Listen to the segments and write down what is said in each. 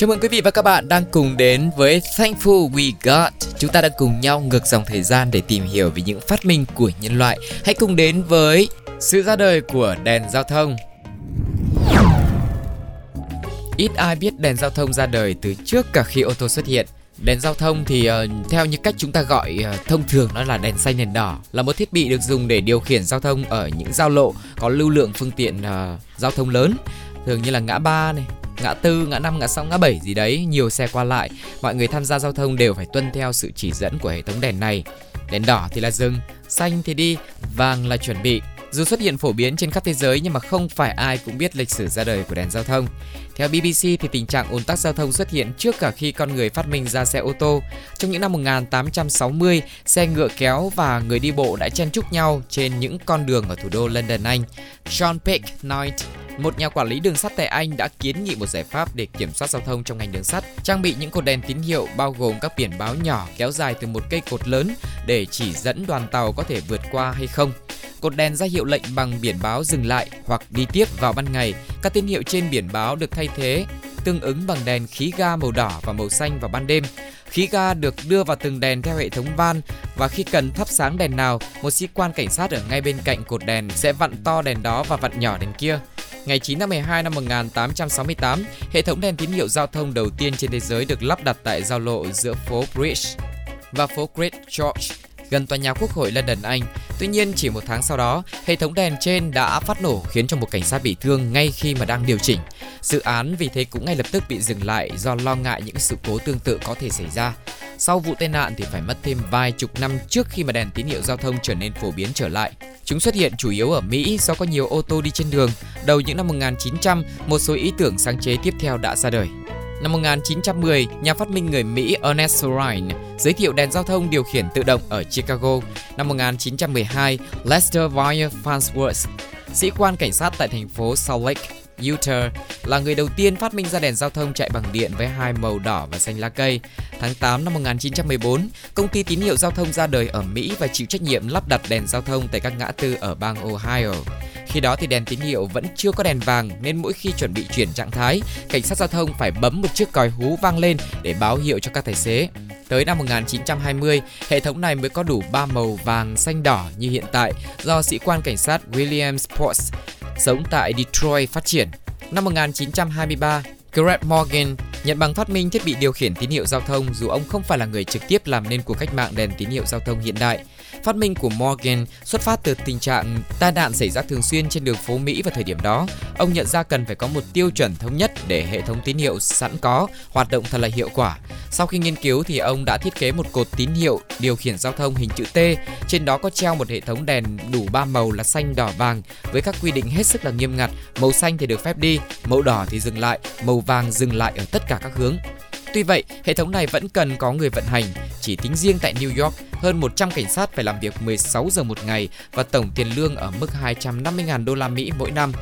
Chào mừng quý vị và các bạn đang cùng đến với Thankful We Got. Chúng ta đang cùng nhau ngược dòng thời gian để tìm hiểu về những phát minh của nhân loại. Hãy cùng đến với sự ra đời của đèn giao thông. Ít ai biết đèn giao thông ra đời từ trước cả khi ô tô xuất hiện. Đèn giao thông thì uh, theo như cách chúng ta gọi uh, thông thường nó là đèn xanh đèn đỏ là một thiết bị được dùng để điều khiển giao thông ở những giao lộ có lưu lượng phương tiện uh, giao thông lớn thường như là ngã ba này ngã tư, ngã năm, ngã sáu, ngã bảy gì đấy, nhiều xe qua lại, mọi người tham gia giao thông đều phải tuân theo sự chỉ dẫn của hệ thống đèn này. Đèn đỏ thì là dừng, xanh thì đi, vàng là chuẩn bị. Dù xuất hiện phổ biến trên khắp thế giới nhưng mà không phải ai cũng biết lịch sử ra đời của đèn giao thông. Theo BBC thì tình trạng ùn tắc giao thông xuất hiện trước cả khi con người phát minh ra xe ô tô. Trong những năm 1860, xe ngựa kéo và người đi bộ đã chen chúc nhau trên những con đường ở thủ đô London Anh. John Peck Knight một nhà quản lý đường sắt tại Anh đã kiến nghị một giải pháp để kiểm soát giao thông trong ngành đường sắt, trang bị những cột đèn tín hiệu bao gồm các biển báo nhỏ kéo dài từ một cây cột lớn để chỉ dẫn đoàn tàu có thể vượt qua hay không. Cột đèn ra hiệu lệnh bằng biển báo dừng lại hoặc đi tiếp vào ban ngày. Các tín hiệu trên biển báo được thay thế tương ứng bằng đèn khí ga màu đỏ và màu xanh vào ban đêm. Khí ga được đưa vào từng đèn theo hệ thống van và khi cần thắp sáng đèn nào, một sĩ quan cảnh sát ở ngay bên cạnh cột đèn sẽ vặn to đèn đó và vặn nhỏ đèn kia. Ngày 9 tháng 12 năm 1868, hệ thống đèn tín hiệu giao thông đầu tiên trên thế giới được lắp đặt tại giao lộ giữa phố Bridge và phố Great George gần tòa nhà Quốc hội London, Anh. Tuy nhiên, chỉ một tháng sau đó, hệ thống đèn trên đã phát nổ khiến cho một cảnh sát bị thương ngay khi mà đang điều chỉnh. Dự án vì thế cũng ngay lập tức bị dừng lại do lo ngại những sự cố tương tự có thể xảy ra. Sau vụ tai nạn thì phải mất thêm vài chục năm trước khi mà đèn tín hiệu giao thông trở nên phổ biến trở lại. Chúng xuất hiện chủ yếu ở Mỹ do có nhiều ô tô đi trên đường. Đầu những năm 1900, một số ý tưởng sáng chế tiếp theo đã ra đời. Năm 1910, nhà phát minh người Mỹ Ernest Rhine giới thiệu đèn giao thông điều khiển tự động ở Chicago. Năm 1912, Lester Wire Farnsworth, sĩ quan cảnh sát tại thành phố Salt Lake, Utah là người đầu tiên phát minh ra đèn giao thông chạy bằng điện với hai màu đỏ và xanh lá cây. Tháng 8 năm 1914, công ty tín hiệu giao thông ra đời ở Mỹ và chịu trách nhiệm lắp đặt đèn giao thông tại các ngã tư ở bang Ohio. Khi đó thì đèn tín hiệu vẫn chưa có đèn vàng nên mỗi khi chuẩn bị chuyển trạng thái, cảnh sát giao thông phải bấm một chiếc còi hú vang lên để báo hiệu cho các tài xế. Tới năm 1920, hệ thống này mới có đủ 3 màu vàng, xanh, đỏ như hiện tại do sĩ quan cảnh sát William Sports sống tại Detroit phát triển. Năm 1923, Greg Morgan nhận bằng phát minh thiết bị điều khiển tín hiệu giao thông dù ông không phải là người trực tiếp làm nên cuộc cách mạng đèn tín hiệu giao thông hiện đại. Phát minh của Morgan xuất phát từ tình trạng tai nạn xảy ra thường xuyên trên đường phố Mỹ vào thời điểm đó. Ông nhận ra cần phải có một tiêu chuẩn thống nhất để hệ thống tín hiệu sẵn có hoạt động thật là hiệu quả. Sau khi nghiên cứu thì ông đã thiết kế một cột tín hiệu điều khiển giao thông hình chữ T, trên đó có treo một hệ thống đèn đủ ba màu là xanh, đỏ, vàng với các quy định hết sức là nghiêm ngặt. Màu xanh thì được phép đi, màu đỏ thì dừng lại, màu vàng dừng lại ở tất cả các hướng. Tuy vậy, hệ thống này vẫn cần có người vận hành. Chỉ tính riêng tại New York, hơn 100 cảnh sát phải làm việc 16 giờ một ngày và tổng tiền lương ở mức 250.000 đô la Mỹ mỗi năm.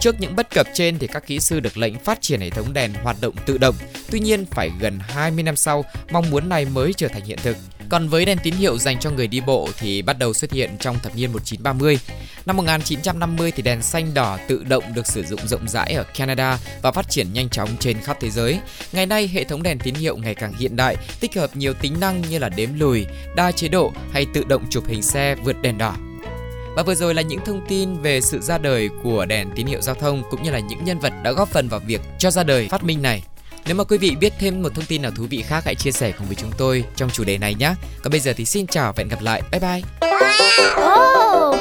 Trước những bất cập trên thì các kỹ sư được lệnh phát triển hệ thống đèn hoạt động tự động. Tuy nhiên, phải gần 20 năm sau, mong muốn này mới trở thành hiện thực. Còn với đèn tín hiệu dành cho người đi bộ thì bắt đầu xuất hiện trong thập niên 1930. Năm 1950 thì đèn xanh đỏ tự động được sử dụng rộng rãi ở Canada và phát triển nhanh chóng trên khắp thế giới. Ngày nay hệ thống đèn tín hiệu ngày càng hiện đại, tích hợp nhiều tính năng như là đếm lùi, đa chế độ hay tự động chụp hình xe vượt đèn đỏ. Và vừa rồi là những thông tin về sự ra đời của đèn tín hiệu giao thông cũng như là những nhân vật đã góp phần vào việc cho ra đời phát minh này. Nếu mà quý vị biết thêm một thông tin nào thú vị khác hãy chia sẻ cùng với chúng tôi trong chủ đề này nhé. Còn bây giờ thì xin chào và hẹn gặp lại. Bye bye. Oh,